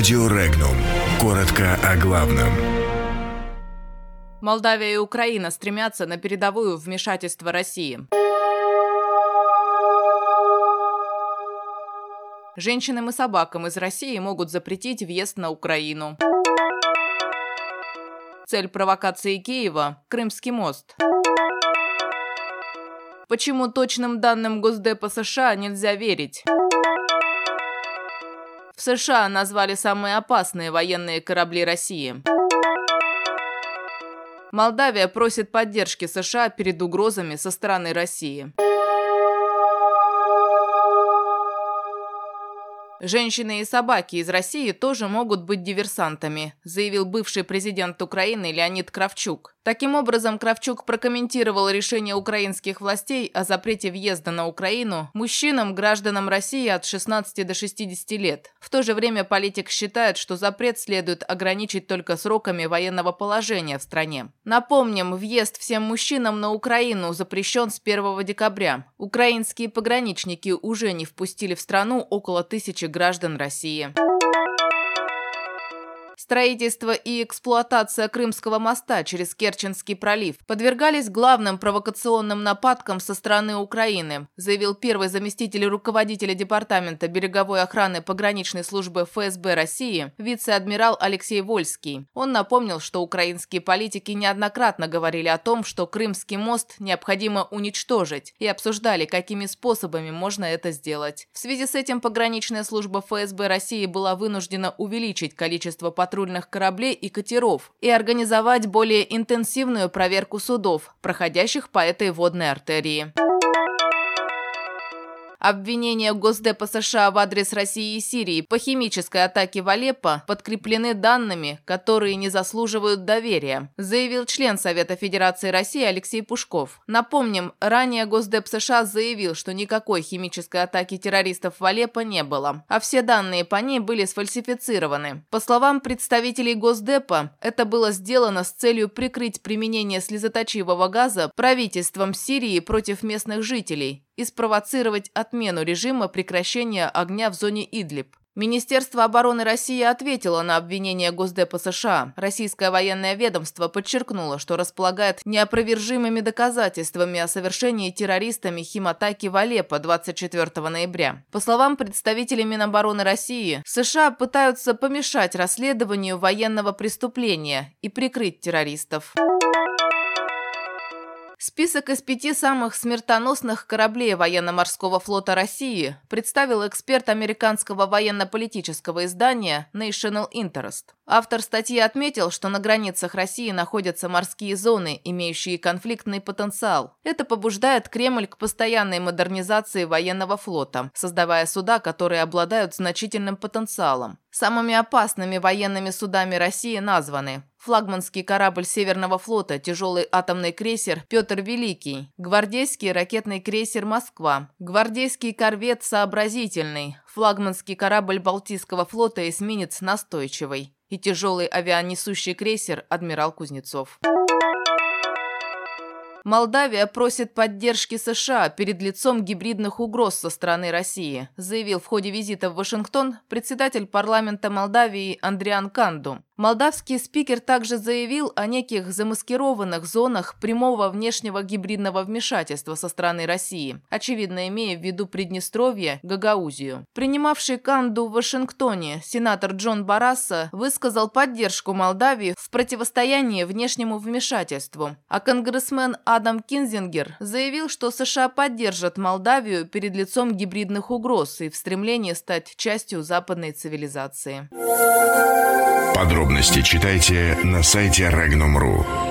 Радио Регнум. Коротко о главном. Молдавия и Украина стремятся на передовую вмешательство России. Женщинам и собакам из России могут запретить въезд на Украину. Цель провокации Киева – Крымский мост. Почему точным данным Госдепа США нельзя верить? В США назвали самые опасные военные корабли России. Молдавия просит поддержки США перед угрозами со стороны России. Женщины и собаки из России тоже могут быть диверсантами, заявил бывший президент Украины Леонид Кравчук. Таким образом, Кравчук прокомментировал решение украинских властей о запрете въезда на Украину мужчинам, гражданам России от 16 до 60 лет. В то же время политик считает, что запрет следует ограничить только сроками военного положения в стране. Напомним, въезд всем мужчинам на Украину запрещен с 1 декабря. Украинские пограничники уже не впустили в страну около тысячи граждан России. Строительство и эксплуатация Крымского моста через Керченский пролив подвергались главным провокационным нападкам со стороны Украины, заявил первый заместитель руководителя Департамента береговой охраны пограничной службы ФСБ России вице-адмирал Алексей Вольский. Он напомнил, что украинские политики неоднократно говорили о том, что Крымский мост необходимо уничтожить, и обсуждали, какими способами можно это сделать. В связи с этим пограничная служба ФСБ России была вынуждена увеличить количество патрулей патрульных кораблей и катеров и организовать более интенсивную проверку судов, проходящих по этой водной артерии. Обвинения Госдепа США в адрес России и Сирии по химической атаке в Алеппо подкреплены данными, которые не заслуживают доверия, заявил член Совета Федерации России Алексей Пушков. Напомним, ранее Госдеп США заявил, что никакой химической атаки террористов в Алеппо не было, а все данные по ней были сфальсифицированы. По словам представителей Госдепа, это было сделано с целью прикрыть применение слезоточивого газа правительством Сирии против местных жителей и спровоцировать отмену режима прекращения огня в зоне Идлиб. Министерство обороны России ответило на обвинение Госдепа США. Российское военное ведомство подчеркнуло, что располагает неопровержимыми доказательствами о совершении террористами химатаки в Алеппо 24 ноября. По словам представителей Минобороны России, США пытаются помешать расследованию военного преступления и прикрыть террористов. Список из пяти самых смертоносных кораблей военно-морского флота России представил эксперт американского военно-политического издания National Interest. Автор статьи отметил, что на границах России находятся морские зоны, имеющие конфликтный потенциал. Это побуждает Кремль к постоянной модернизации военного флота, создавая суда, которые обладают значительным потенциалом. Самыми опасными военными судами России названы флагманский корабль Северного флота, тяжелый атомный крейсер «Петр Великий», гвардейский ракетный крейсер «Москва», гвардейский корвет «Сообразительный», флагманский корабль Балтийского флота эсминец «Настойчивый» и тяжелый авианесущий крейсер «Адмирал Кузнецов». Молдавия просит поддержки США перед лицом гибридных угроз со стороны России, заявил в ходе визита в Вашингтон председатель парламента Молдавии Андриан Канду. Молдавский спикер также заявил о неких замаскированных зонах прямого внешнего гибридного вмешательства со стороны России, очевидно имея в виду Приднестровье, Гагаузию. Принимавший Канду в Вашингтоне сенатор Джон Барасса высказал поддержку Молдавии в противостоянии внешнему вмешательству, а конгрессмен Адам Кинзингер заявил, что США поддержат Молдавию перед лицом гибридных угроз и в стремлении стать частью западной цивилизации. Подробности читайте на сайте Regnum.ru.